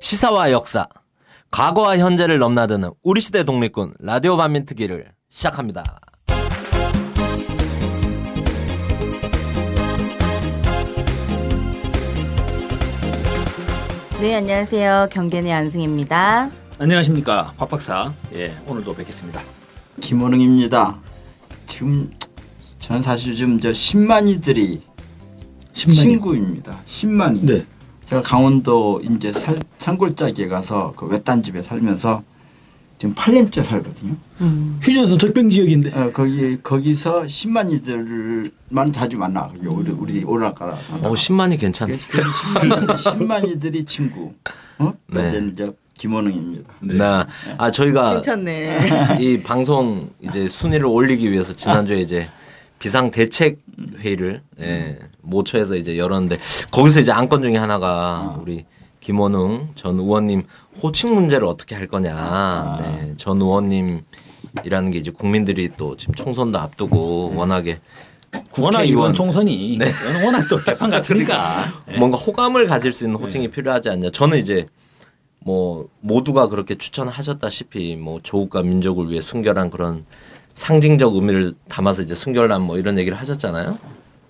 시사와 역사, 과거와 현재를 넘나드는 우리 시대 독립군 라디오 반민특위를 시작합니다. 네, 안녕하세요. 경견의 안승입니다. 안녕하십니까 곽 박사. 예, 오늘도 뵙겠습니다. 김원웅입니다. 지금 저는 사실 지금 저 10만이들이 10만이요? 친구입니다. 10만이. 네. 제가 강원도 이제 살, 산골짜기에 가서 그 외딴 집에 살면서 지금 8년째 살거든요. 음. 휴전선 적병 지역인데. 어, 거기 거기서 10만 이들만 자주 만나. 우리 우리 오락가라. 어, 10만이 괜찮네. 그래서 그 10만이들, 10만 이들이 친구. 어? 네. 네. 이제 김원웅입니다. 나, 아, 저희가 괜찮네. 이 방송 이제 순위를 올리기 위해서 지난주에 이제 비상 대책 회의를 예, 모처에서 이제 열었는데 거기서 이제 안건 중에 하나가 우리 김원웅 전 의원님 호칭 문제를 어떻게 할 거냐. 네, 전 의원님이라는 게 이제 국민들이 또 지금 총선도 앞두고 워낙에 워낙 이번 총선이 워낙 또 개판 같으니까. 예. 뭔가 호감을 가질 수 있는 호칭이 필요하지 않냐. 저는 이제 뭐 모두가 그렇게 추천하셨다시피 뭐 조국과 민족을 위해 순결한 그런 상징적 의미를 담아서 이제 순결남 뭐 이런 얘기를 하셨잖아요.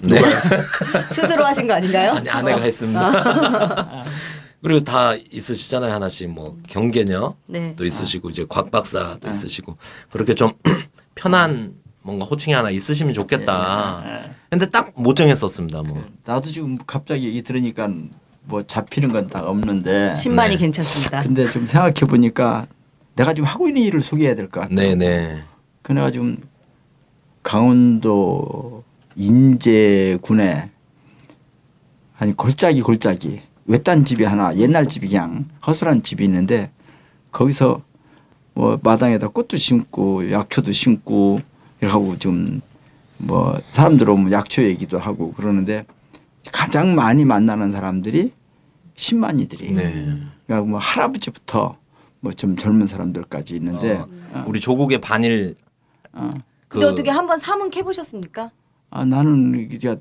네. 스스로 하신 거 아닌가요? 아니 아내가 했습니다. 그리고 다 있으시잖아요 하나씩 뭐 경계녀 네. 도 있으시고 이제 곽 박사도 있으시고 그렇게 좀 편한 뭔가 호칭이 하나 있으시면 좋겠다. 근데 딱 못 정했었습니다. 뭐. 나도 지금 갑자기 얘기 들으니까 뭐 잡히는 건 다 없는데 10만이 네. 괜찮습니다. 근데 좀 생각해 보니까 내가 지금 하고 있는 일을 소개해야 될 것 같아. 네네. 그래가 지금 강원도 인제군에 아니 골짜기 골짜기 외딴 집이 하나 옛날 집이 그냥 허술한 집이 있는데 거기서 뭐 마당에다 꽃도 심고 약초도 심고 이렇게 하고 좀뭐 사람들 오면 약초 얘기도 하고 그러는데 가장 많이 만나는 사람들이 10만이들이 네. 그러니까 뭐 할아버지부터 뭐 좀 젊은 사람들까지 있는데 어, 우리 조국의 반일 어. 그 근데 어떻게 한번 사문 캐보셨습니까? 아 나는 이제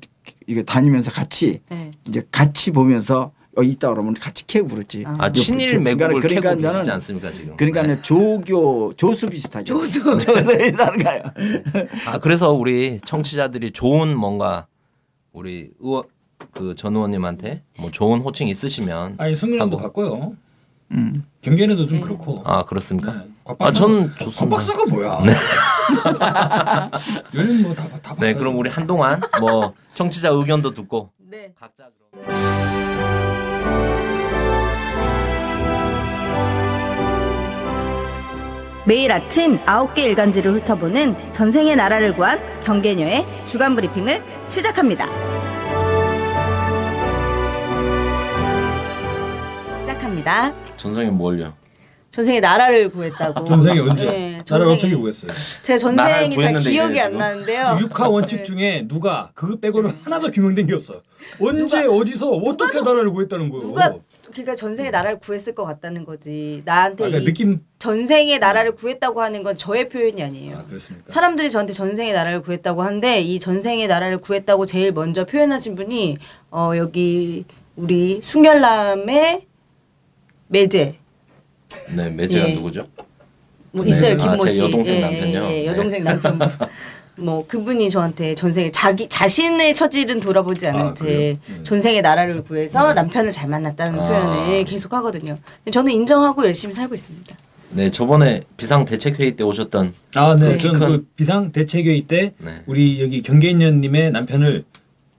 이게 다니면서 같이 네. 이제 같이 보면서 어 있다 그러면 같이 캐고 그러지. 아. 아, 친일 매국을 그러니까 캐고 계시지 나는- 않습니까 지금? 그러니까 네. 는 조교 조수 비슷하게. 조수. 조수 비슷한 거야. 아 그래서 우리 청취자들이 좋은 뭔가 우리 의원 그전 의원님한테 뭐 좋은 호칭 있으시면 아니 하고. 바꿔요. 음. 경계에도 네. 좀 그렇고. 아 그렇습니까? 네. 곽아곽 좋습니다. 박사가 뭐야? 요즘 뭐다다 네 그럼 우리 한동안 뭐 청취자 의견도 듣고 네. 각자 그럼. 매일 아침 9개 일간지를 훑어보는 전생의 나라를 구한 경계녀의 주간 브리핑을 시작합니다. 시작합니다. 전성이 뭘요? 전생에 나라를 구했다고. 전생이 언제? 네, 나를 전생에. 어떻게 구했어요? 제 나라를 전생이 잘 기억이 안? 나는데요. 육하 원칙 중에 누가 그거 빼고는 하나도 규명된 게 없어. 언제 어디서 어떻게 나라를 구했다는 거예요? 누가 그러니까 전생에 나라를 구했을 것 같다는 거지. 나한테 아, 그러니까 이 느낌 전생에 나라를 구했다고 하는 건 저의 표현이 아니에요. 아, 그렇습니까? 사람들이 저한테 전생에 나라를 구했다고 하는데 이 전생에 나라를 구했다고 제일 먼저 표현하신 분이 어 여기 우리 순결남의 매제 네 매제가 예. 누구죠? 뭐 네. 있어요 아, 김모 제씨 여동생 예, 남편요? 예, 예, 네. 여동생 남편 뭐 그분이 저한테 전생에 자기 자신의 처지는 돌아보지 않은 아, 제 그래요? 네. 전생에 나라를 구해서 남편을 잘 만났다는 아. 표현을 계속 하거든요. 저는 인정하고 열심히 살고 있습니다. 네 저번에 비상 대책 회의 때 오셨던 아, 네. 네. 저는 그 비상 대책 회의 때 네. 우리 여기 경계인님의 남편을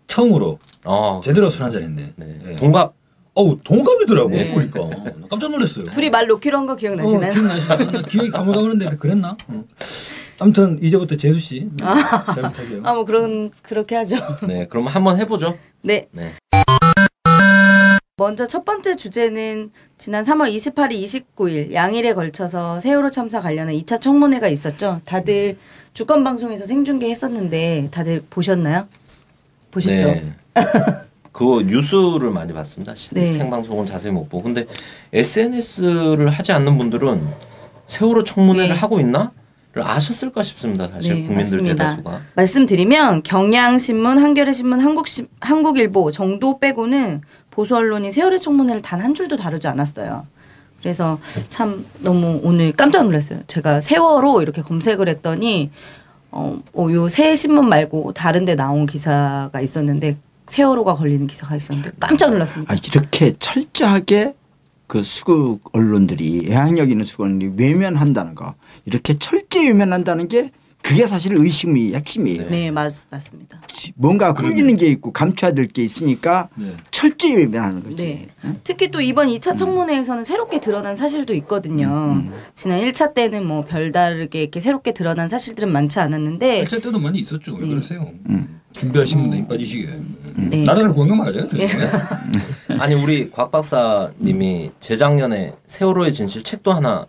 처음으로 어 제대로 술 한잔 했네. 네. 네. 동갑 어우 동갑이더라고 네. 보니까 나 깜짝 놀랐어요. 둘이 말 놓기로 한 거 기억나시나요? 어, 기억나시나요? 나 기억이 가물가물한데 그랬나? 어. 아무튼 이제부터 재수 씨 네, 잘 부탁해요. 아뭐 그런 그렇게 하죠. 네 그럼 한번 해보죠. 네. 네. 먼저 첫 번째 주제는 지난 3월 28일, 29일 양일에 걸쳐서 세월호 참사 관련한 2차 청문회가 있었죠. 다들 주권 방송에서 생중계했었는데 다들 보셨나요? 보셨죠? 네. 그거 뉴스를 많이 봤습니다. 시- 네. 생방송은 자세히 못 보고. 근데 SNS를 하지 않는 분들은 세월호 청문회를 네. 하고 있나? 아셨을까 싶습니다. 사실 네, 국민들 맞습니다. 대다수가. 말씀드리면 경향신문, 한겨레신문, 한국시, 한국일보 정도 빼고는 보수 언론이 세월의 청문회를 단 한 줄도 다루지 않았어요. 그래서 참 너무 오늘 깜짝 놀랐어요. 제가 세월호 이렇게 검색을 했더니 어, 어, 요새 신문 말고 다른 데 나온 기사가 있었는데 세월호가 걸리는 기사가 있었는데 깜짝 놀랐습니다. 아, 이렇게 철저하게 그 수국 언론들이 애항력 있는 수국 언론이 외면한다는 거 이렇게 철저히 외면한다는 게 그게 사실 의심이 핵심이에요. 네, 맞, 맞습니다. 뭔가 숨기는 게 있고 감춰야 될 게 있으니까 네. 철저히 외면하는 거지. 네. 특히 또 이번 2차 청문회에서는 새롭게 드러난 사실도 있거든요. 지난 1차 때는 뭐 별다르게 이렇게 새롭게 드러난 사실들은 많지 않았는데 1차 때도 많이 있었죠. 왜 네. 그러세요? 준비하신 분들 힘 빠지시게. 네. 나라를 구한 거 맞아요? 저희? 아니 우리 곽 박사님이 재작년에 세월호의 진실 책도 하나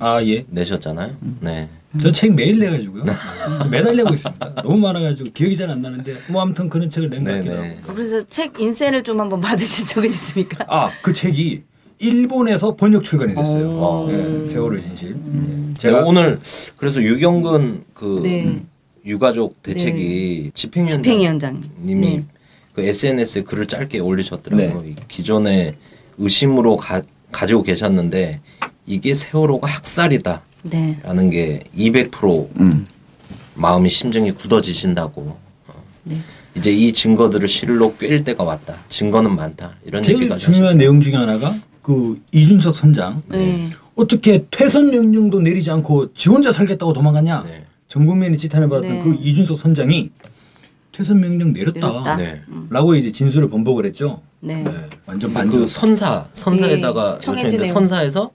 아 예. 내셨잖아요. 네. 저 책 매일 내가지고요. 매달 내고 있습니다. 너무 많아가지고 기억이 잘 안 나는데 뭐 아무튼 그런 책을 낸것 네, 같기도 하고. 네. 그래서 책 인쇄를 좀 한번 받으신 적은 있습니까? 아그 책이 일본에서 번역 출간이 됐어요. 어. 예, 세월호 진실. 예. 제가 제가 오늘 그래서 유경근 그 네. 유가족 대책이 집행위원장님이 집행위원장님. 네. 그 SNS에 글을 짧게 올리셨더라고요. 네. 이 기존의 의심으로 가, 가지고 계셨는데 이게 세월호가 학살이다라는 네. 게200% 음. 마음이 심정이 굳어지신다고. 어. 네. 이제 이 증거들을 실로 꿰일 때가 왔다. 증거는 많다. 이런 제일 얘기가 중요한 내용 중에 하나가 그 이준석 선장 네. 어떻게 퇴선 명령도 내리지 않고 지 혼자 살겠다고 도망가냐? 네. 전 국민이 지탄을 받았던 네. 그 이준석 선장이 퇴선 명령 내렸다. 내렸다. 네. 라고 이제 진술을 번복을 했죠. 네. 완전 반전. 그 선사 선사에다가 네, 요청했는데. 선사에서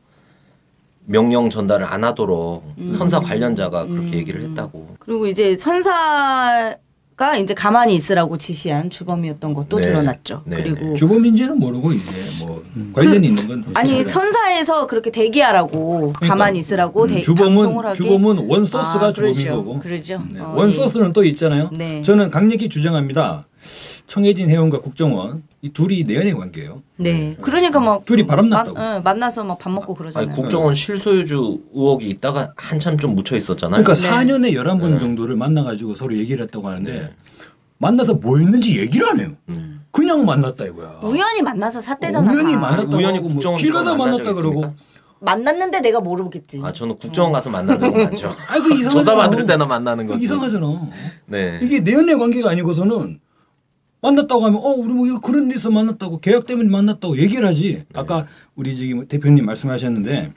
명령 전달을 안 하도록 음. 선사 관련자가 그렇게 얘기를 했다고. 그리고 이제 선사 가 이제 가만히 있으라고 지시한 주범이었던 것도 네. 드러났죠. 네. 그리고 주범인지는 모르고 이제 뭐 관련이 있는 건그 아니 선사에서 그렇게 대기하라고 가만히 있으라고 대, 방송을 그러니까. 주범은 주범은 원 소스가 아, 주범인 그러죠. 거고. 그러죠. 네. 어, 원 예. 소스는 또 있잖아요. 네. 저는 강력히 주장합니다. 청해진 해운과 국정원 이 둘이 내연의 관계예요. 네. 그러니까 막 둘이 바람났다고. 만, 어, 만나서 막 밥 먹고 아니 그러잖아요. 국정원 실소유주 의혹이 있다가 한참 좀 묻혀 있었잖아요. 그러니까 네. 4년에 11번 정도를 만나가지고 서로 얘기를 했다고 하는데 네. 만나서 뭐 했는지 얘기를 안 해요. 음. 그냥 만났다 이거야. 우연히 만나서 샀대잖아. 우연히 다. 만났다고 우연히 뭐 국정원 길 가다 만났다 적 그러고? 만났는데 내가 모르겠지. 아 저는 국정원 가서 만나는 거 많죠. 아이고 이상하잖아. 조사 받을 때나 만나는 거지. 이상하잖아. 네. 이게 내연의 관계가 아니고서는 만났다고 하면 어 우리 뭐 이거 그런 데서 만났다고 계약 때문에 만났다고 얘기를 하지. 아까 우리 저기 뭐 대표님 말씀하셨는데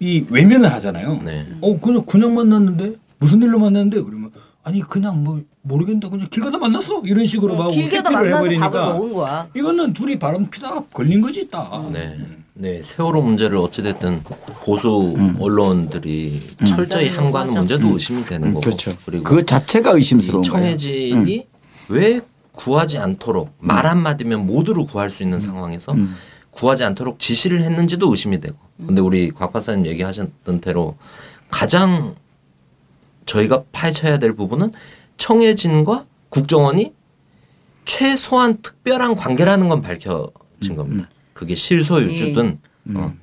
이 외면을 하잖아요. 네. 어 그냥 그냥 만났는데 무슨 일로 만났는데 그러면 아니 그냥 뭐 모르겠는데 그냥 길 가다 만났어 이런 식으로 막 어, 길 가다 회피를 만나서 해버리니까 밥을 먹은 거야. 이거는 둘이 바람 피다가 걸린 거지 딱. 네. 네. 세월호 문제를 어찌됐든 보수 언론들이 철저히 음. 항거하는 맞아. 문제도 의심이 되는 음, 거고. 그렇죠. 그리고 그 자체가 이 의심스러운 거예요. 청해진이 왜 구하지 않도록 말 한마디면 모두를 구할 수 있는 상황에서 음. 구하지 않도록 지시를 했는지도 의심이 되고. 근데 우리 곽 박사님 얘기하셨던 대로 가장 저희가 파헤쳐야 될 부분은 청해진과 국정원이 최소한 특별한 관계라는 건 밝혀진 겁니다. 그게 실소유주든 어,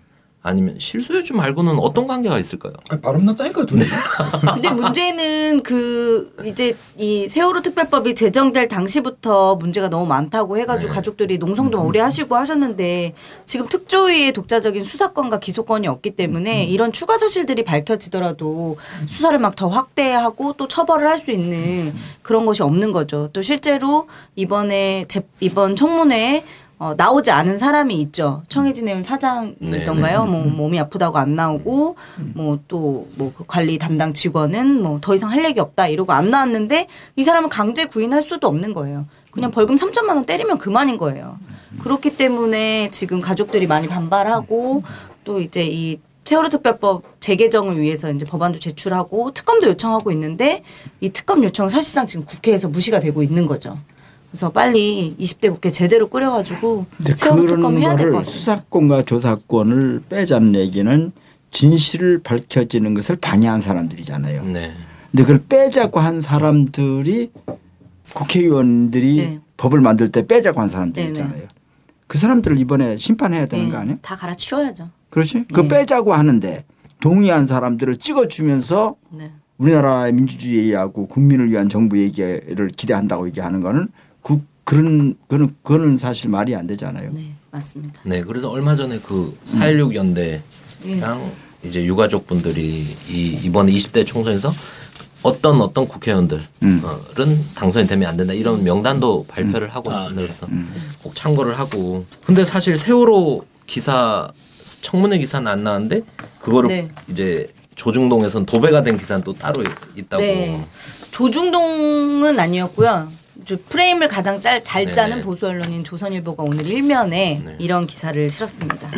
아니면 실소유주 말고는 어떤 관계가 있을까요? 아, 바람 났다니까 둘이. 근데 문제는 그 이제 이 세월호 특별법이 제정될 당시부터 문제가 너무 많다고 해가지고 가족들이 농성도 오래 하시고 하셨는데 지금 특조위의 독자적인 수사권과 기소권이 없기 때문에 이런 추가 사실들이 밝혀지더라도 수사를 막 더 확대하고 또 처벌을 할 수 있는 그런 것이 없는 거죠. 또 실제로 이번에 제, 이번 청문회에 어, 나오지 않은 사람이 있죠. 청해진 해운 사장이던가요. 뭐 몸이 아프다고 안 나오고 뭐 또뭐 관리 담당 직원은 뭐 더 이상 할 얘기 없다 이러고 안 나왔는데 이 사람은 강제 구인할 수도 없는 거예요. 그냥 벌금 3천만 원 때리면 그만인 거예요. 그렇기 때문에 지금 가족들이 많이 반발하고 또 이제 이 세월호 특별법 재개정을 위해서 이제 법안도 제출하고 특검도 요청하고 있는데 이 특검 요청은 사실상 지금 국회에서 무시가 되고 있는 거죠. 그래서 빨리 20대 국회 제대로 근데 세월호 특검 그런 해야 될것 거를 같아요. 수사권과 조사권을 빼잡내기는 진실을 밝혀지는 것을 방해한 사람들이잖아요. 네. 근데 그걸 빼자고 한 사람들이 국회의원들이 네. 법을 만들 때 빼자고 한 사람들 네, 있잖아요. 그 사람들을 이번에 심판해야 되는 거 아니에요? 다 갈아치워야죠. 그렇지? 그 네. 빼자고 하는데 동의한 사람들을 찍어주면서 네. 우리나라의 민주주의하고 국민을 위한 정부 얘기를 기대한다고 얘기하는 거는 그 그런 그는 그거는 사실 말이 안 되잖아요. 네, 맞습니다. 네, 그래서 얼마 전에 그 4.16 연대랑 예. 이제 유가족 분들이 이 이번에 20대 총선에서 어떤 어떤 국회의원들은 음. 당선이 되면 안 된다 이런 명단도 발표를 하고 아, 있습니다. 네. 그래서 꼭 참고를 하고. 근데 사실 세월호 기사 청문회 기사는 안 나왔는데 그거를 네. 이제 조중동에서는 도배가 된 기사는 또 따로 있다고. 네. 조중동은 아니었고요. 저 프레임을 가장 짤, 잘 네. 짜는 보수 언론인 조선일보가 오늘 일면에 네. 이런 기사를 실었습니다.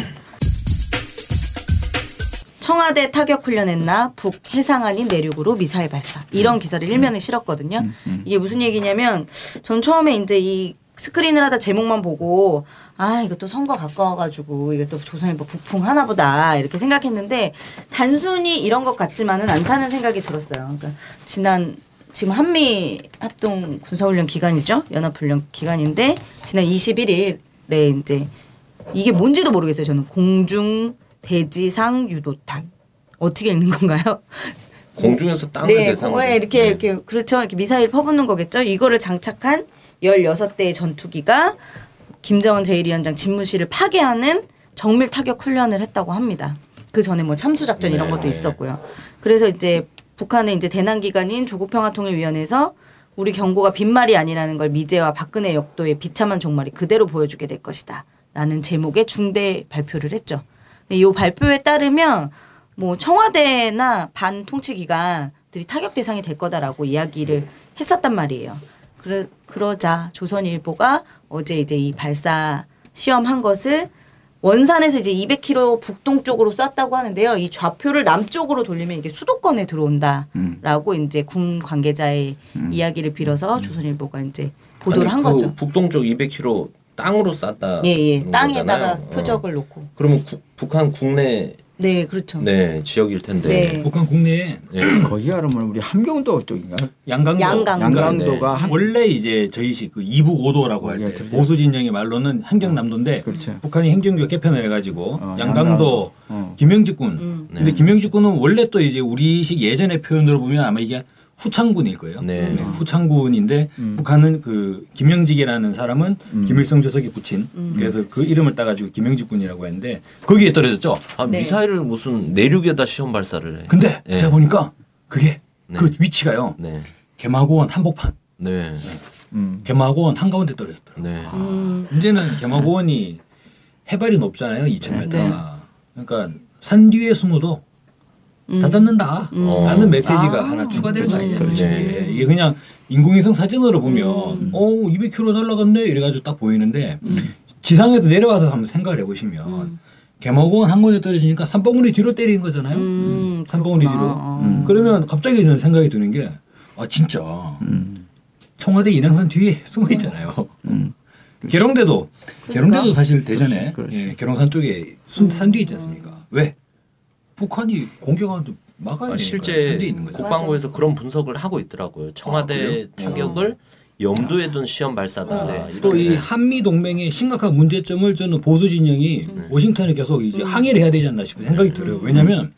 청와대 타격 훈련했나 북 해상 아닌 내륙으로 미사일 발사 이런 기사를 일면에 실었거든요. 이게 무슨 얘기냐면 전 처음에 이제 이 스크린을 하다 제목만 보고 아 이거 또 선거 가까워가지고 이게 또 조선일보 북풍 하나보다 이렇게 생각했는데 단순히 이런 것 같지만은 않다는 생각이 들었어요. 그러니까 지난 지금 한미 합동 군사훈련 기간이죠 연합훈련 기간인데 지난 21일에 이제 이게 뭔지도 모르겠어요. 저는 공중 대지상 유도탄 어떻게 읽는 건가요? 공중에서 땅을 네, 대상으로 공에 이렇게 네. 이렇게 그렇죠. 이렇게 미사일 퍼붓는 거겠죠. 이거를 장착한 16대의 전투기가 김정은 제1위원장 집무실을 파괴하는 정밀 타격 훈련을 했다고 합니다. 그 전에 뭐 참수 작전 이런 네. 것도 있었고요. 그래서 이제 북한의 이제 대남 기관인 조국평화통일위원회에서 우리 경고가 빈말이 아니라는 걸 미제와 박근혜 역도의 비참한 종말이 그대로 보여주게 될 것이다. 라는 제목의 중대 발표를 했죠. 이 발표에 따르면 뭐 청와대나 반 통치 기관들이 타격 대상이 될 거다라고 이야기를 했었단 말이에요. 그러, 그러자 조선일보가 어제 이제 이 발사 시험한 것을 원산에서 이제 200km 북동쪽으로 쐈다고 하는데요. 이 좌표를 남쪽으로 돌리면 이게 수도권에 들어온다라고 이제 군 관계자의 이야기를 빌어서 조선일보가 이제 보도를 아니, 한 그 거죠. 북동쪽 200km 땅으로 쌌다. 예, 예. 는 땅에다가 거잖아요. 표적을 어. 놓고. 그러면 구- 북한 국내 네, 그렇죠. 네 지역일 텐데. 네. 북한 국내에 네. 거기가 그러면 우리 함경도 쪽인가? 양강도 양강도. 양강도가 한 원래 이제 저희식 그 이북 오도라고 할 예, 때 그렇죠. 보수 진영의 말로는 함경남도인데 그렇죠. 북한이 행정규 개편을 해가지고 어, 양강도 양강도. 어. 김영직군. 음. 근데 네. 김영직군은 원래 또 이제 우리식 예전의 표현으로 보면 아마 이게 후창군일 거예요. 네. 후창군인데 음. 북한은 그 김영직이라는 사람은 음. 김일성 주석이 붙인 음. 그래서 그 이름을 따가지고 김영직군이라고 했는데 거기에 떨어졌죠. 아 네. 미사일을 무슨 내륙에다 시험 발사를 해. 근데 네. 제가 보니까 그게 네. 그 위치가요. 네. 개마고원 한복판. 네. 음. 개마고원 한가운데 떨어졌더라고요. 네. 음. 문제는 개마고원이 해발이 높잖아요. 2,000m. 네. 그러니까 산 뒤에 숨어도 음. 다 잡는다. 음. 라는 메시지가 아. 하나 추가되는 거 아니냐. 그렇죠. 이게. 네. 이게 그냥 인공위성 사진으로 보면 음. 어 200km 날라갔네 이래가지고 딱 보이는데 음. 지상에서 내려와서 한번 생각을 해보시면 음. 개마고원 한 곳에 떨어지니까 산봉우리 뒤로 때리는 거잖아요. 음, 산봉우리. 뒤로. 어. 음. 그러면 갑자기 저는 생각이 드는 게 아 진짜 음. 청와대 인왕산 뒤에 숨어 있잖아요. 음. 계룡대도 계룡대도 사실 대전에 그렇죠. 그렇죠. 예, 계룡산 쪽에 순- 산 뒤에 있지 않습니까? 왜? 북한이 공격하는데 막아야 아, 실제 뒤에 있는 거죠. 국방부에서 그런 분석을 하고 있더라고요. 청와대 그래요? 타격을 염두에 둔 시험 발사다. 네. 또이 이렇게. 한미 동맹의 심각한 문제점을 저는 보수 진영이 워싱턴에 계속 이제 항의를 해야 되지 않나 싶은 생각이 들어요. 왜냐하면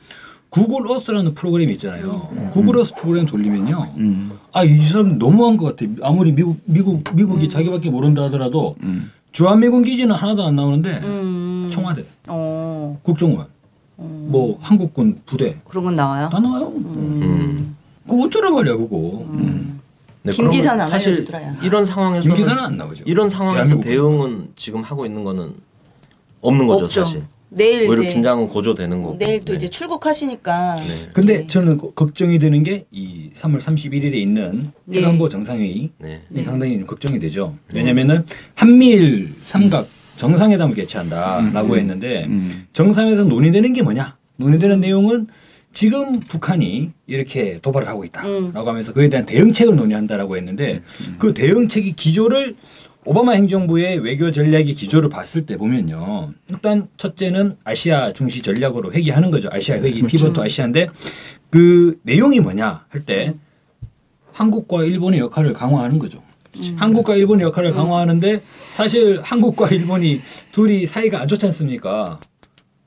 구글 어스라는 프로그램이 있잖아요. 구글 어스 프로그램 돌리면요. 음. 아이 사람 너무한 것 같아. 아무리 미국 미국 미국이 자기밖에 모른다 하더라도 음. 주한미군 기지는 하나도 안 나오는데 음. 청와대, 어. 국정원, 뭐 한국군 부대 그런 건 나와요? 다 나와요. 음. 그거 어쩌란 말이야 그거. 네, 김 그러면 기사는 안 사실. 이런 상황에서 김 기사는 안 나오죠. 이런 상황에서. 대응은 지금 하고 있는 거는 없는 거죠, 없죠. 사실. 내일 오히려 이제 긴장은 고조되는 거고. 내일 또 네. 이제 출국하시니까. 네. 근데 네. 저는 거- 걱정이 되는 게 이 3월 31일에 있는 네. 해관보 정상회의 네. 이 상당히 좀 걱정이 되죠. 왜냐면은 한미일 삼각 정상회담을 개최한다라고 했는데 음. 정상회담 논의되는 게 뭐냐? 논의되는 내용은 지금 북한이 이렇게 도발을 하고 있다라고 음. 하면서 그에 대한 대응책을 논의한다라고 했는데 그 대응책의 기조를 오바마 행정부의 외교 전략의 기조를 봤을 때 보면요. 일단 첫째는 아시아 중시 전략으로 회귀하는 거죠. 아시아 회귀 피벗 아시아인데 그 내용이 뭐냐 할 때 한국과 일본의 역할을 강화하는 거죠. 한국과 일본의 역할을 강화하는데 사실 한국과 일본이 둘이 사이가 안 좋지 않습니까?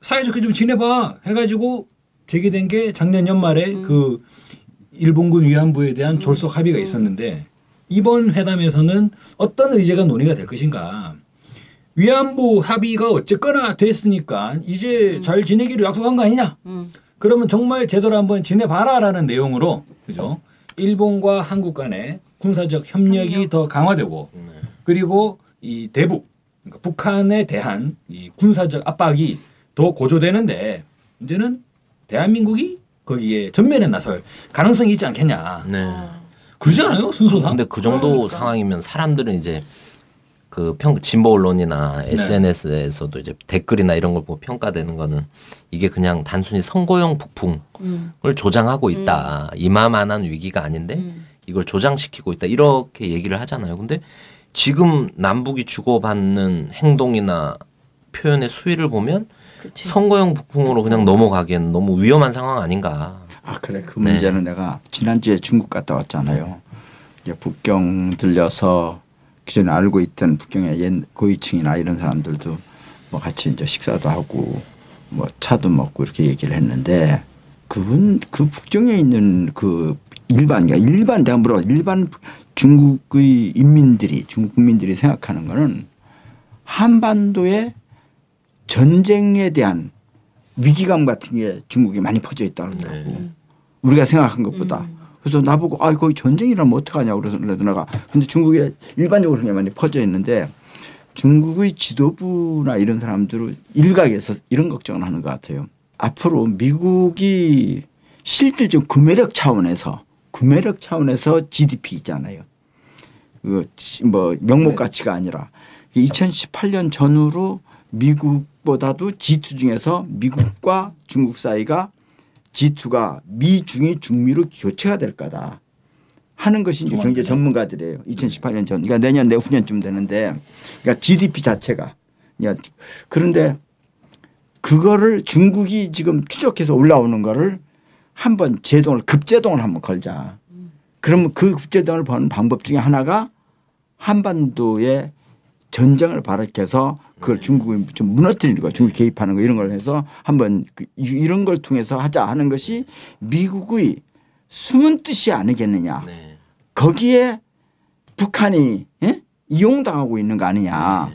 사이좋게 좀 지내봐 해가지고 제기된 게 작년 연말에 그 일본군 위안부에 대한 졸속 합의가 있었는데 이번 회담에서는 어떤 의제가 논의가 될 것인가. 위안부 합의가 어쨌거나 됐으니까 이제 잘 지내기로 약속한 거 아니냐. 음. 그러면 정말 제대로 한번 지내봐라라는 내용으로 그죠? 일본과 한국 간의 군사적 협력이 협력. 더 강화되고 그리고 이 대북 그러니까 북한에 대한 이 군사적 압박이 더 고조되는데 이제는 대한민국이 거기에 전면에 나설 가능성이 있지 않겠냐. 네. 그러지 않아요 순서상? 근데 그 정도 그러니까. 상황이면 사람들은 이제 그 평 진보 언론이나 네. SNS에서도 이제 댓글이나 이런 걸 보고 평가되는 거는 이게 그냥 단순히 선거용 북풍을 음. 조장하고 있다. 이마만한 위기가 아닌데 음. 이걸 조장시키고 있다. 이렇게 얘기를 하잖아요. 근데 지금 남북이 주고받는 행동이나 표현의 수위를 보면 그치. 선거용 북풍으로 그냥 넘어가기에는 너무 위험한 상황 아닌가. 아 그래 그 네. 문제는 내가 지난주에 중국 갔다 왔잖아요. 이제 북경 들려서 기존에 알고 있던 북경의 옛 고위층이나 이런 사람들도 뭐 같이 이제 식사도 하고 뭐 차도 먹고 이렇게 얘기를 했는데 그분 그 북경에 있는 그 일반 그러니까 일반 내가 물어 일반 중국의 인민들이 중국 국민들이 생각하는 거는 한반도에 전쟁에 대한 위기감 같은 게 중국에 많이 퍼져 있다고 그러더라고. 네. 우리가 생각한 것보다. 그래서 나보고 아 거기 전쟁이라면 어떡하냐고 그래서 내가 근데 중국에 일반적으로 그게 많이 퍼져 있는데 중국의 지도부나 이런 사람들은 일각에서 이런 걱정을 하는 것 같아요. 앞으로 미국이 실질적 구매력 차원에서 구매력 차원에서 GDP 있잖아요. 그뭐 명목 가치가 아니라 2018년 전후로 미국보다도 G2 중에서 미국과 중국 사이가 G2가 미중이 중미로 교체가 될 거다 하는 것이 이제 경제 전문가들이에요. 2018년 전, 그러니까 내년 내후년쯤 되는데, 그러니까 GDP 자체가. 그러니까 그런데 그거를 중국이 지금 추적해서 올라오는 거를 한번 제동을 급제동을 한번 걸자. 그러면 그 급제동을 버는 방법 중에 하나가 한반도에 전쟁을 발악해서 그걸 중국을 좀 무너뜨리는 거야. 중국 개입하는 거 이런 걸 해서 한번 그 이- 이런 걸 통해서 하자 하는 것이 미국의 숨은 뜻이 아니겠느냐. 네. 거기에 북한이 예? 이용당하고 있는 거 아니냐.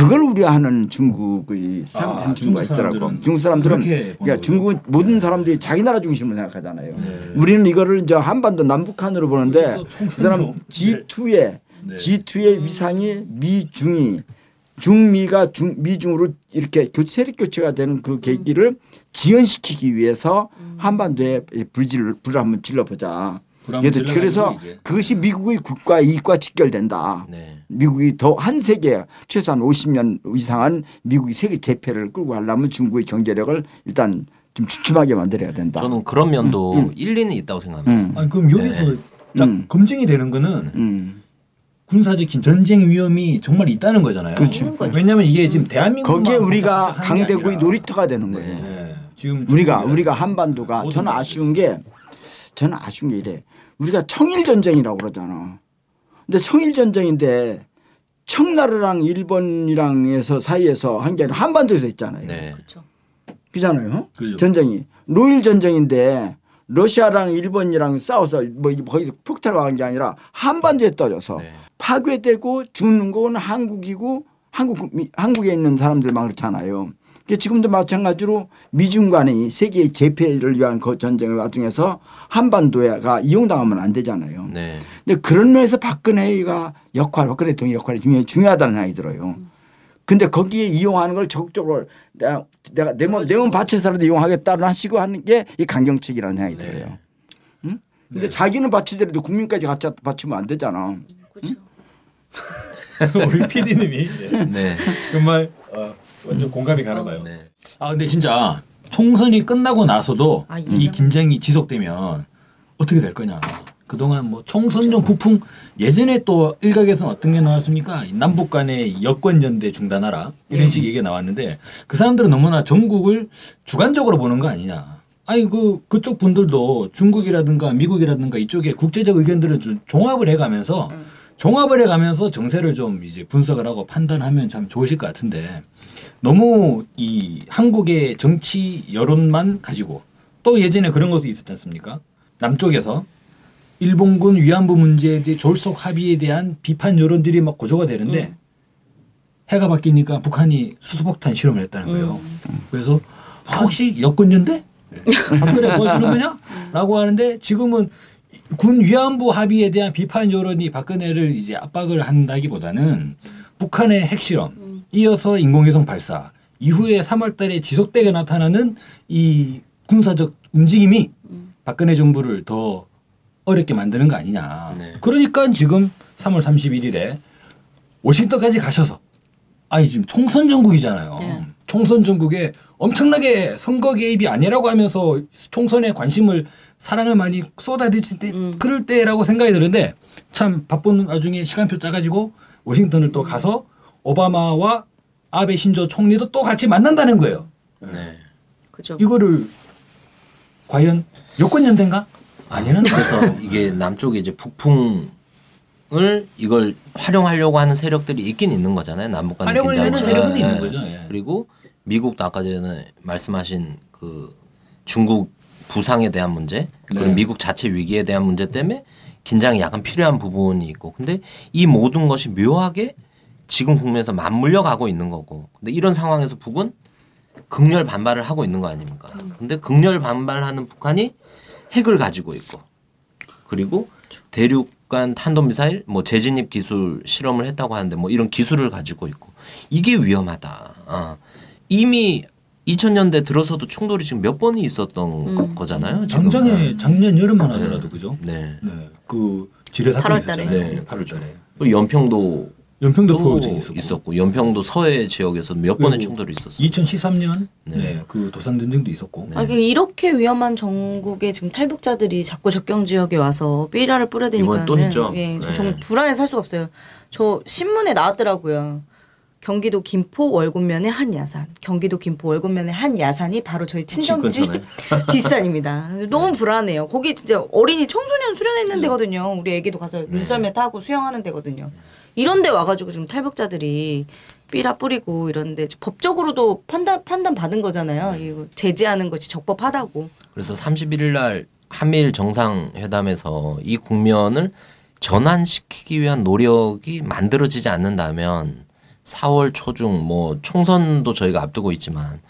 그걸 우려하는 중국의 상 아, 중국가 중국 있더라고. 중국 사람들은 그러니까. 중국 모든 사람들이 자기 나라 중심으로 생각하잖아요. 네. 우리는 이거를 이제 한반도 남북한으로 보는데 또 그. 사람 G2의 네. G2의 위상이 미중이 중미가 중 미중으로 이렇게 교 세력 교체가 되는 그 계기를 지연시키기 위해서 한반도에 불질을 불을 한번 질러보자. 그래서. 그것이 미국의 국가 이익과 직결된다. 네. 미국이 더 한 세계 최소한 50년 이상은 미국이 세계 재패를 끌고 가려면 중국의 경제력을 일단 좀 주춤하게 만들어야 된다. 저는 그런 면도 일리는 있다고 생각합니다. 음. 아니 그럼 여기서 딱 음. 검증이 되는 거는 음. 군사적인 전쟁 위험이 정말 있다는 거잖아요. 그렇죠. 왜냐하면 이게 지금 대한민국 거기에 우리가 강대국의 놀이터가 되는 거예요. 네. 지금 우리가 우리가 한반도가 저는. 아쉬운 게 저는 아쉬운 게 이래. 우리가 청일 전쟁이라고 그러잖아. 근데 청일 전쟁인데 청나라랑 일본이랑에서 사이에서 한 게 아니라 한반도에서 있잖아요. 네. 그렇죠. 그잖아요. 그죠. 전쟁이 노일 전쟁인데 러시아랑 일본이랑 싸워서 뭐 거기 폭탄을 게 아니라 한반도에 떨어져서 네. 파괴되고 죽는 건 한국이고 한국 한국에 있는 사람들만 그렇잖아요. 그러니까 지금도 마찬가지로 미중 간의 세계의 재패를 위한 그 전쟁을 와중에서 한반도가 이용당하면 안 되잖아요. 네. 근데 그런 면에서 박근혜가 역할, 박근혜 대통령 역할이 중요, 중요하다는 생각이 들어요. 근데 거기에 이용하는 걸 적극적으로 내가 내가 내몸 내몸 바쳐서라도 이용하겠다는 하시고 하는 게 이 강경책이라는 생각이 네. 들어요. 응? 근데 자기는 바치더라도 국민까지 같이 바치면 안 되잖아. 그렇죠. 우리 PD님이 네. 정말 어, 완전 공감이 가나 봐요. 네. 아 근데 진짜 총선이 끝나고 나서도 아, 이 긴장이 지속되면 어떻게 될 거냐. 그동안 뭐 총선용 부풍 예전에 또 일각에서는 어떤 게 나왔습니까? 이 남북 간의 여권 연대 중단하라 이런 식 얘기가 나왔는데 그 사람들은 너무나 전국을 주관적으로 보는 거 아니냐. 아니 그 그쪽 분들도 중국이라든가 미국이라든가 이쪽에 국제적 의견들을 좀 종합을 해가면서 종합을 해가면서 정세를 좀 이제 분석을 하고 판단하면 참 좋으실 것 같은데 너무 이 한국의 정치 여론만 가지고 또 예전에 그런 것도 있었지 않습니까? 남쪽에서 일본군 위안부 문제에 대해 졸속 합의에 대한 비판 여론들이 막 고조가 되는데 해가 바뀌니까 북한이 수소폭탄 실험을 했다는 거예요. 그래서 혹시 여권연대? 박근혜 보여주는 거냐? 라고 하는데 지금은 군 위안부 합의에 대한 비판 여론이 박근혜를 이제 압박을 한다기보다는 북한의 핵실험, 이어서 인공위성 발사, 이후에 3월 달에 지속되게 나타나는 이 군사적 움직임이 박근혜 정부를 더 어렵게 만드는 거 아니냐. 네. 그러니까 지금 3월 31일에 워싱턴까지 가셔서 아니 지금 총선 전국이잖아요. 네. 총선 전국에 엄청나게 선거 개입이 아니라고 하면서 총선에 관심을 사랑을 많이 쏟아내실 때 음. 그럴 때라고 생각이 드는데 참 바쁜 와중에 시간표 짜가지고 워싱턴을 또 가서 오바마와 아베 신조 총리도 또 같이 만난다는 거예요. 네. 그죠. 이거를 과연 여권 연대인가? 아니는 그래서 이게 남쪽에 이제 북풍을 이걸 활용하려고 하는 세력들이 있긴 있는 거잖아요. 남북 간의 활용을. 하는 세력은 네. 있는 거죠. 예. 그리고 미국도 아까 전에 말씀하신 그 중국 부상에 대한 문제 그리고 네. 미국 자체 위기에 대한 문제 때문에 긴장이 약간 필요한 부분이 있고 근데 이 모든 것이 묘하게 지금 국면에서 맞물려 가고 있는 거고 근데 이런 상황에서 북은 극렬 반발을 하고 있는 거 아닙니까? 근데 극렬 반발하는 북한이 핵을 가지고 있고 그리고 대륙간 탄도미사일 뭐 재진입 기술 실험을 했다고 하는데 뭐 이런 기술을 가지고 있고 이게 위험하다. 어. 이미 2000년대 들어서도 충돌이 지금 몇 번이 있었던 음. 거잖아요. 당장에 작년 여름만 하더라도 그죠? 네. 네. 그 지뢰 사건이 8월 달에. 있었잖아요. 네. 8월 달에. 또 연평도 연평도 또 포효증이 있었고. 있었고 연평도 서해 지역에서 몇 번의 충돌이 있었어요. 2013년 네. 네. 그 도산 전쟁도 있었고. 아, 이게 이렇게 위험한 전국에 지금 탈북자들이 자꾸 접경 지역에 와서 삐라를 뿌려대니까 이번엔 또 했죠. 예, 저 네. 정말 불안해 살 수가 없어요. 저 신문에 나왔더라고요. 경기도 김포 월곶면의 한 야산, 경기도 김포 월곶면의 한 야산이 바로 저희 친정지. 뒷산입니다. 너무 불안해요. 거기 진짜 어린이 청소년 수련했는 데거든요. 우리 애기도 가서 눈썰매 타고 수영하는 데거든요. 이런 데 와가지고 지금 탈북자들이 삐라 뿌리고 이런데 법적으로도 판단 판단 받은 거잖아요. 이거 제지하는 것이 적법하다고. 그래서 31일 날 한미일 정상회담에서 이 국면을 전환시키기 위한 노력이 만들어지지 않는다면 4월 초중 뭐 총선도 저희가 앞두고 있지만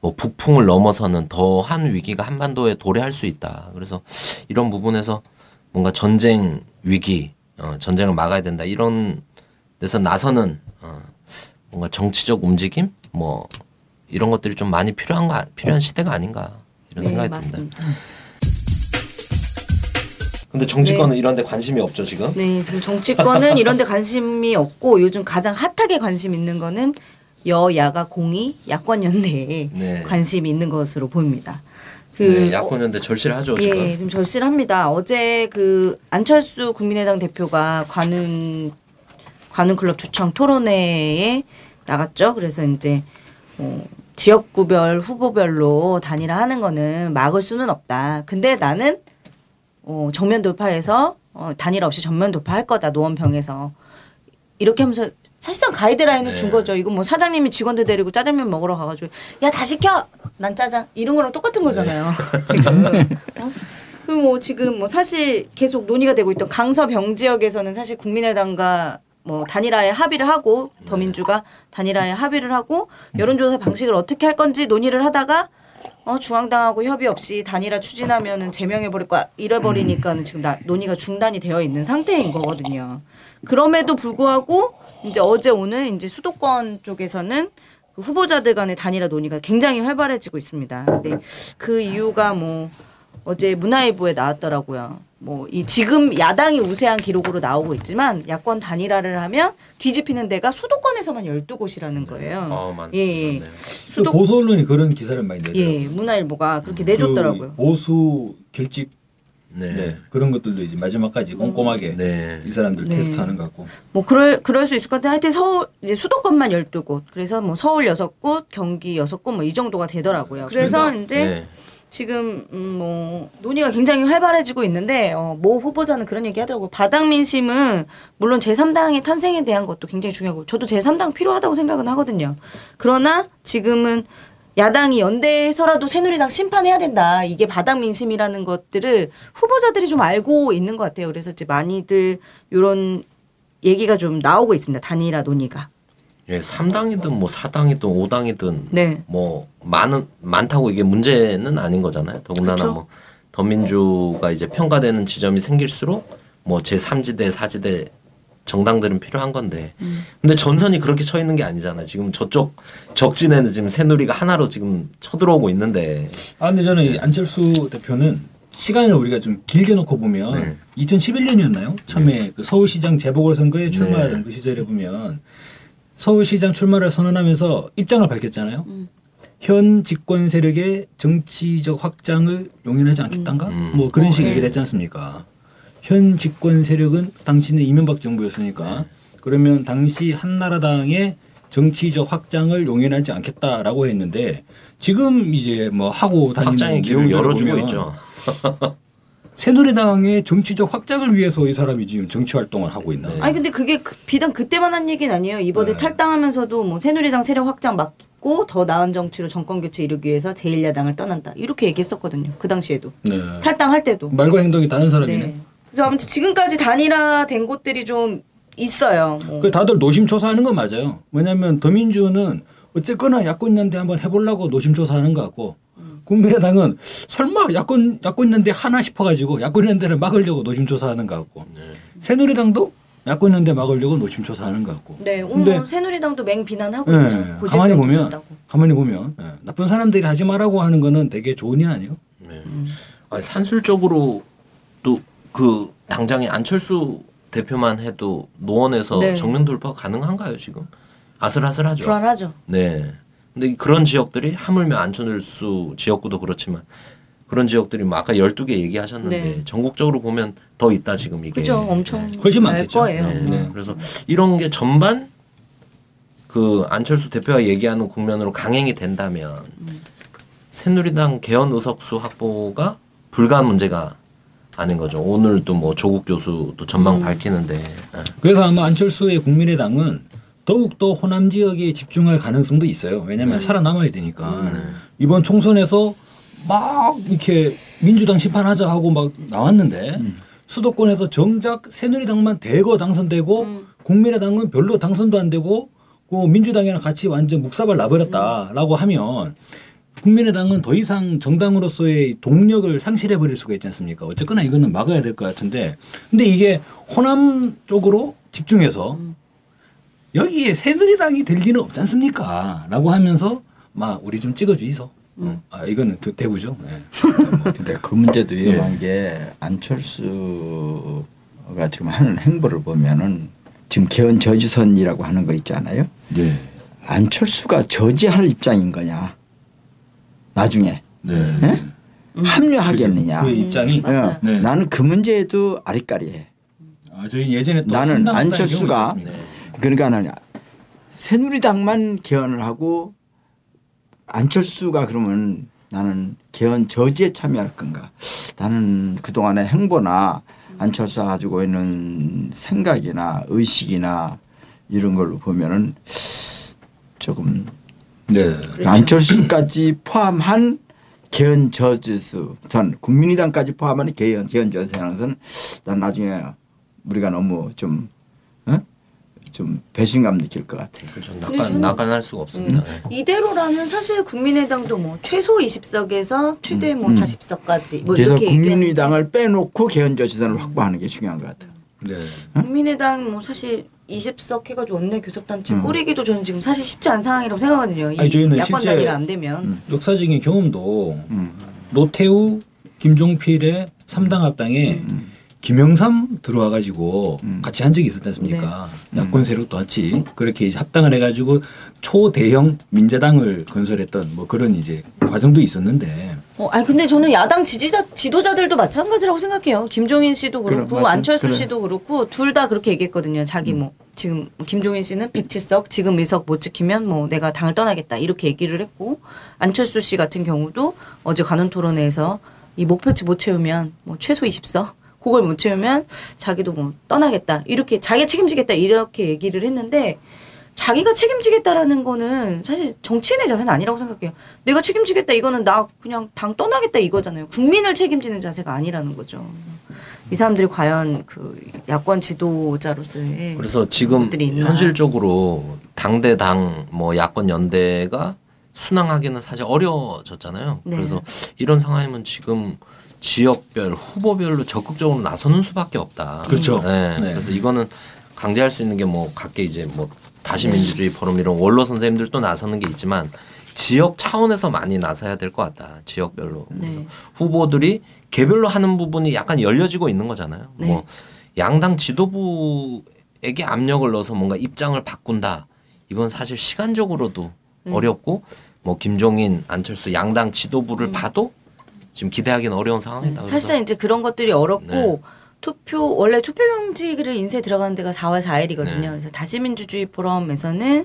뭐 북풍을 넘어서는 더한 위기가 한반도에 도래할 수 있다. 그래서 이런 부분에서 뭔가 전쟁 위기, 어, 전쟁을 막아야 된다. 이런 데서 나서는 어, 뭔가 정치적 움직임, 뭐 이런 것들이 좀 많이 필요한 거 아- 필요한 시대가 아닌가 이런 생각이 듭니다. 네, 맞습니다. 근데 정치권은 이런 데 관심이 없죠 지금. 네, 지금 정치권은 이런 데 관심이 없고 요즘 가장 핫하게 관심 있는 거는 여야가 공이 야권 연대에 네. 관심이 있는 것으로 보입니다. 그 네, 야권 연대 절실하죠 지금. 예, 지금 절실합니다. 어제 그 안철수 국민의당 대표가 관훈 관훈 클럽 초청 토론회에 나갔죠. 그래서 이제 어, 지역구별 후보별로 단일화하는 거는 막을 수는 없다. 근데 나는 어, 정면 돌파해서 어, 단일화 없이 전면 돌파할 거다. 노원병에서 이렇게 하면서 사실상 가이드라인을 네. 준 거죠. 이거 뭐 사장님이 직원들 데리고 짜장면 먹으러 가가지고 야 다 시켜 난 짜장 이런 거랑 똑같은 거잖아요. 지금. 어? 그리고 뭐 지금 뭐 사실 계속 논의가 되고 있던 강서병 지역에서는 사실 국민의당과 뭐 단일화에 합의를 하고 더민주가 단일화에 합의를 하고 여론조사 방식을 어떻게 할 건지 논의를 하다가 어 중앙당하고 협의 없이 단일화 추진하면은 제명해 버릴 거야 이래버리니까는 지금 나, 논의가 중단이 되어 있는 상태인 거거든요. 그럼에도 불구하고 이제 어제 오늘 이제 수도권 쪽에서는 그 후보자들 간의 단일화 논의가 굉장히 활발해지고 있습니다. 근데 그 이유가 뭐 어제 문화일보에 나왔더라고요. 뭐 이 지금 야당이 우세한 기록으로 나오고 있지만 야권 단일화를 하면 뒤집히는 데가 수도권에서만 12곳이라는 거예요. 어, 많습니다. 예, 예. 네. 수도 보수 언론이 그런 기사를 많이 내더라고요. 예, 문화일보가 그렇게 내줬더라고요. 그 보수 결집 네. 네. 그런 것들도 이제 마지막까지 꼼꼼하게 네. 이 사람들 네. 테스트하는 것 같고. 뭐 그럴 그럴 수 있을 것 같은데 하여튼 서울 이제 수도권만 12곳. 그래서 뭐 서울 6곳, 경기 6곳 뭐 이 정도가 되더라고요. 그래서 그러니까. 이제 네. 지금 음, 뭐 논의가 굉장히 활발해지고 있는데 어, 모 후보자는 그런 얘기 하더라고요. 바닥 민심은 물론 제3당의 탄생에 대한 것도 굉장히 중요하고 저도 제3당 필요하다고 생각은 하거든요. 그러나 지금은 야당이 연대해서라도 새누리당 심판해야 된다. 이게 바닥 민심이라는 것들을 후보자들이 좀 알고 있는 것 같아요. 그래서 이제 많이들 이런 얘기가 좀 나오고 있습니다. 단일화 논의가. 예, 3당이든 뭐 4당이든 5당이든 네. 뭐 많은 많다고 이게 문제는 아닌 거잖아요. 더군다나 그쵸. 뭐 더민주가 이제 평가되는 지점이 생길수록 뭐 제3지대, 4지대 정당들은 필요한 건데. 음. 근데 전선이 그렇게 쳐 있는 게 아니잖아요. 지금 저쪽 적진에는 지금 새누리가 하나로 지금 쳐들어오고 있는데. 아 근데 저는 이 안철수 대표는 시간을 우리가 좀 길게 놓고 보면 네. 2011년이었나요? 처음에 그 서울시장 재보궐선거에 출마하던 네. 그 시절에 보면 서울시장 출마를 선언하면서 입장을 밝혔잖아요. 음. 현 집권 세력의 정치적 확장을 용인하지 않겠단가? 음. 뭐 그런 어, 식의 네. 얘기를 했지 않습니까? 현 집권 세력은 당신의 이명박 정부였으니까 그러면 당시 한나라당의 정치적 확장을 용인하지 않겠다라고 했는데 지금 이제 뭐 하고 다니는 확장의 길을 내용들을 열어주고 있죠. 새누리당의 정치적 확장을 위해서 이 사람이 지금 정치 활동을 하고 있나? 네. 아니 근데 그게 그- 비단 그때만 한 얘기는 아니에요. 이번에 네. 탈당하면서도 뭐 새누리당 세력 확장 막고 더 나은 정치로 정권 교체 이루기 위해서 제1야당을 떠난다. 이렇게 얘기했었거든요. 그 당시에도. 네. 탈당할 때도. 말과 행동이 다른 사람이네. 네. 그래서 아무튼 지금까지 단일화된 곳들이 좀 있어요. 뭐. 그 다들 노심초사하는 건 맞아요. 왜냐하면 더민주는 어쨌거나 야권 연대 한번 해보려고 노심초사하는 것 같고 국민의당은 설마 야권 야권 연대 하나 싶어가지고 야권 연대를 막으려고 노심초사하는 것 같고 새누리당도 야권 연대 막으려고 노심초사하는 것 같고. 네, 오늘 근데 새누리당도 맹 비난하고 예, 있죠. 가만히 보면 돋았다고. 가만히 보면 예, 나쁜 사람들이 하지 말라고 하는 거는 되게 좋은 일 아니에요? 네. 아니, 산술적으로 또 그 당장에 안철수 대표만 해도 노원에서 네. 정면 돌파 가능한가요 지금? 아슬아슬하죠. 불안하죠. 네. 근데 그런 지역들이 하물며 안철수 지역구도 그렇지만 그런 지역들이 뭐 아까 12개 얘기하셨는데 네. 전국적으로 보면 더 있다 지금 이게. 그죠, 엄청 훨씬 날 많겠죠. 거예요. 네. 네. 그래서 이런 게 전반 그 안철수 대표가 얘기하는 국면으로 강행이 된다면 새누리당 개헌 의석수 확보가 불가한 문제가 아닌 거죠. 오늘도 뭐 조국 교수도 전망 음. 밝히는데 예. 그래서 아마 안철수의 국민의당은 더욱 더 호남 지역에 집중할 가능성도 있어요. 왜냐하면 살아남아야 되니까. 이번 총선에서 막 이렇게 민주당 심판하자 하고 막 나왔는데 수도권에서 정작 새누리당만 대거 당선되고 국민의당은 별로 당선도 안 되고 그 민주당이랑 같이 완전 묵사발 나버렸다라고 하면 국민의당은 더 이상 정당으로서의 동력을 상실해 버릴 수가 있지 않습니까? 어쨌거나 이거는 막아야 될 것 같은데. 근데 이게 호남 쪽으로 집중해서 여기에 새누리당이 될 리는 없지 않습니까? 라고 하면서 막 우리 좀 찍어주이소. 어, 아 이거는 그 대구죠. 네. 근데 그 문제도 위험한 게 안철수가 지금 하는 행보를 보면은 지금 개헌 저지선이라고 하는 거 있잖아요. 네. 안철수가 저지할 입장인 거냐? 나중에 네. 예? 합류하겠느냐? 그 입장이 음. 예. 네. 나는 그 문제에도 아리까리해. 아, 저희 예전에 또 나는 안철수가. 그러니까는 새누리당만 개헌을 하고 안철수가 그러면 나는 개헌 저지에 참여할 건가? 나는 그 동안의 행보나 안철수가 가지고 있는 생각이나 의식이나 이런 걸로 보면은 조금 네. 안철수까지 포함한 개헌 저지수 전 국민의당까지 포함한 개헌 개헌 저지선은 난 나중에 우리가 너무 좀 어? 좀 배신감 느낄 것 같아요. 그렇죠. 낙관 낙관할 수가 없습니다. 음. 이대로라면 사실 국민의당도 뭐 최소 20석에서 최대 뭐 음. 40석까지 뭐 그래서 국민의당을 빼놓고 개헌 저지선을 확보하는 게 중요한 것 같아요. 네. 국민의당 뭐 사실 20석 해가지고 원내 교섭단체 음. 꾸리기도 저는 지금 사실 쉽지 않은 상황이라고 생각하거든요. 이 아니, 저희는 야권 단일화 안 되면 음. 역사적인 경험도 음. 노태우, 김종필의 삼당 합당에 김영삼 들어와 가지고 음. 같이 한 적이 있었지 않습니까? 야권 세력도 같이 그렇게 이제 합당을 해 가지고 초대형 민자당을 건설했던 뭐 그런 이제 과정도 있었는데 어, 아니 근데 저는 야당 지지자 지도자들도 마찬가지라고 생각해요. 김종인 씨도 그래, 그렇고 맞아. 안철수 그래. 씨도 그렇고 둘 다 그렇게 얘기했거든요. 자기 뭐 지금 김종인 씨는 107석 지금 의석 못 지키면 뭐 내가 당을 떠나겠다 이렇게 얘기를 했고 안철수 씨 같은 경우도 어제 관훈 토론회에서 이 목표치 못 채우면 뭐 최소 20석 그걸 못 채우면 자기도 뭐 떠나겠다 이렇게 자기가 책임지겠다 이렇게 얘기를 했는데 자기가 책임지겠다라는 거는 사실 정치인의 자세는 아니라고 생각해요. 내가 책임지겠다 이거는 나 그냥 당 떠나겠다 이거잖아요. 국민을 책임지는 자세가 아니라는 거죠. 이 사람들이 과연 그 야권 지도자로서의 그래서 지금. 현실적으로 당대당 뭐 야권 연대가 순항하기는 사실 어려워졌잖아요. 네. 그래서 이런 상황이면 지금 지역별 후보별로 적극적으로 나서는 수밖에 없다. 그렇죠. 네. 네. 그래서 이거는 강제할 수 있는 게 뭐 각계 이제 뭐 다시 민주주의 포럼 이런 원로 선생님들도 나서는 게 있지만 지역 차원에서 많이 나서야 될 것 같다. 지역별로 네. 후보들이 개별로 하는 부분이 약간 열려지고 있는 거잖아요. 네. 뭐 양당 지도부에게 압력을 넣어서 뭔가 입장을 바꾼다. 이건 사실 시간적으로도 네. 어렵고 뭐 김종인, 안철수 양당 지도부를 봐도 지금 기대하기는 어려운 상황이다. 음. 사실상 이제 그런 것들이 어렵고 네. 투표 원래 투표용지를 인쇄 들어가는 데가 4월 4일이거든요. 네. 그래서 다시민주주의 포럼에서는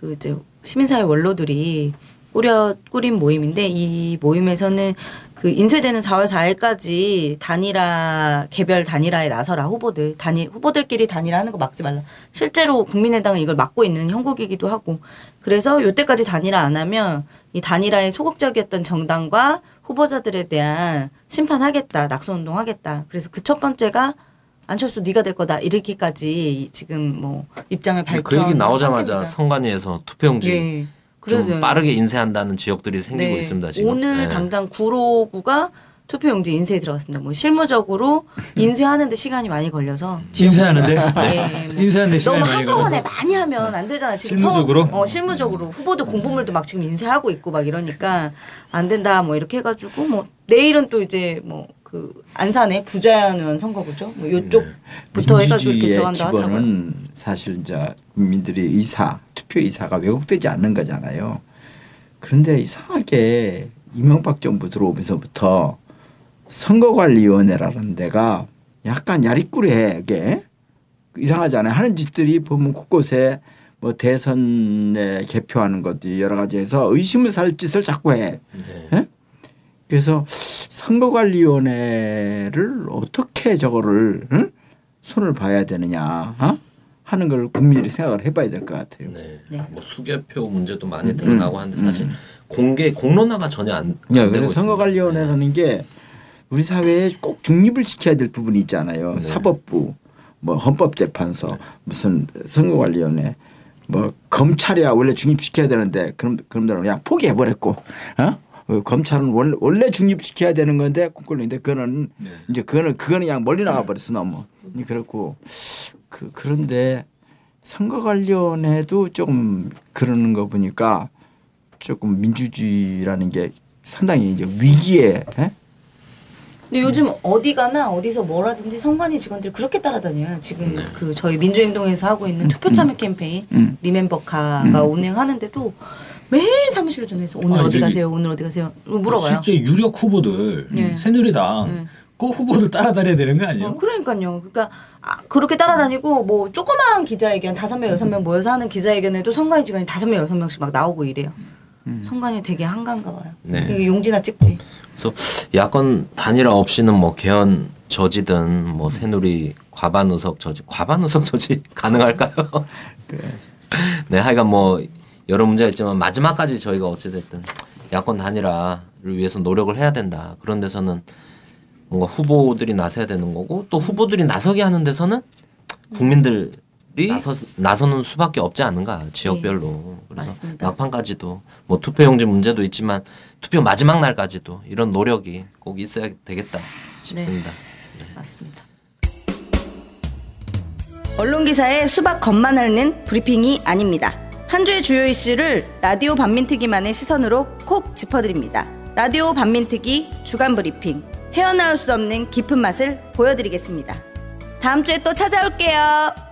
그 이제 시민사회 원로들이 꾸려 꾸린 모임인데 이 모임에서는 그 인쇄되는 4월 4일까지 단일화 개별 단일화에 나서라 후보들 단일 후보들끼리 단일화하는 거 막지 말라. 실제로 국민의당은 이걸 막고 있는 형국이기도 하고 그래서 요때까지 단일화 안 하면 이 단일화에 소극적이었던 정당과 후보자들에 대한 심판하겠다 낙선운동하겠다. 그래서 그 첫 번째가 안철수 네가 될 거다 이렇게까지 지금 뭐 입장을 밝혀 그 얘기 나오자마자 성관위에서 투표용지 예. 좀 빠르게 인쇄한다는 지역들이 생기고 네. 있습니다. 지금 오늘 네. 당장 구로구가 투표용지 인쇄에 들어갔습니다. 뭐 실무적으로 인쇄하는데 시간이 많이 걸려서 인쇄하는데 네. 인쇄하는데 시간이 너무 많이 한꺼번에 많이 하면 안 되잖아. 지금 실무적으로? 서, 어, 실무적으로 후보들 공보물도 막 지금 인쇄하고 있고 막 이러니까 안 된다 뭐 이렇게 해가지고 뭐 내일은 또 이제 뭐 그 안산에 부자연 의원 선거구죠. 뭐 요쪽부터 해가지고 이렇게 들어간다 하더라고요. 사실 이제 국민들이 의사 투표 의사가 왜곡되지 않는 거잖아요. 그런데 이상하게 이명박 정부 들어오면서부터 선거관리위원회라는 데가 약간 야리꾸레하게 이상하잖아요. 하는 짓들이 보면 곳곳에 뭐 대선에 개표하는 것도 여러 가지 해서 의심을 살 짓을 자꾸 해. 네. 예? 그래서 선거관리위원회를 어떻게 저거를 응? 손을 봐야 되느냐 어? 하는 걸 국민들이 생각을 해봐야 될 것 같아요. 네. 네. 뭐 수개표 문제도 많이 음. 드러나고 하는데 사실 공개 공론화가 전혀 안, 안 야, 되고. 선거관리위원회라는 게 우리 사회에 꼭 중립을 지켜야 될 부분이 있잖아요. 네. 사법부, 뭐 헌법재판소, 무슨 선거관리위원회, 뭐 검찰이야 원래 중립시켜야 되는데 그럼 그럼들은 그냥 포기해버렸고, 어? 어, 검찰은 원래, 원래 중립시켜야 되는 건데 콩쿨인데 그거는 네. 이제 그거는 그거는 그냥 멀리 나가 버렸어 너무 그렇고 그 그런데 선거관리위원회도 조금 그러는 거 보니까 조금 민주주의라는 게 상당히 이제 위기에 예? 근데 요즘 어디 가나 어디서 뭐라든지 선관위 직원들이 그렇게 따라다녀요. 지금 그 저희 민주행동에서 하고 있는 투표 참여 캠페인 음. 리멤버 카가 운행하는데도 매일 사무실로 전화해서 오늘 아니, 어디 가세요? 오늘 어디 가세요? 물어봐요. 실제 유력 후보들 네. 새누리당 네. 그 후보들 따라다녀야 되는 거 아니에요? 어, 그러니까요. 그러니까 아, 그렇게 따라다니고 뭐 조그마한 기자회견 다섯 명 여섯 명 모여서 하는 기자회견에도 선관위 직원이 다섯 명 여섯 명씩 막 나오고 이래요. 선관위 되게 한가한가 봐요. 네. 용지나 찍지. 그래서 야권 단일화 없이는 뭐 개헌 저지든 뭐 새누리 과반 의석 저지 과반 의석 저지 가능할까요? 네, 하여간 뭐 여러 문제가 있지만 마지막까지 저희가 어찌됐든 야권 단일화를 위해서 노력을 해야 된다. 그런 데서는 뭔가 후보들이 나서야 되는 거고 또 후보들이 나서게 하는 데서는 국민들이 나서 나서 는 수밖에 없지 않은가 지역별로 그래서 맞습니다. 막판까지도 뭐 투표용지 문제도 있지만 투표 마지막 날까지도 이런 노력이 꼭 있어야 되겠다 싶습니다. 맞습니다. 언론 기사에 수박 겉만 핥는 브리핑이 아닙니다. 한 주의 주요 이슈를 라디오 반민특위만의 시선으로 콕 짚어드립니다. 라디오 반민특위 주간 브리핑 헤어나올 수 없는 깊은 맛을 보여드리겠습니다. 다음 주에 또 찾아올게요.